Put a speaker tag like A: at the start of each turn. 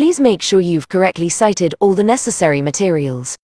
A: Please make sure you've correctly cited all the necessary materials.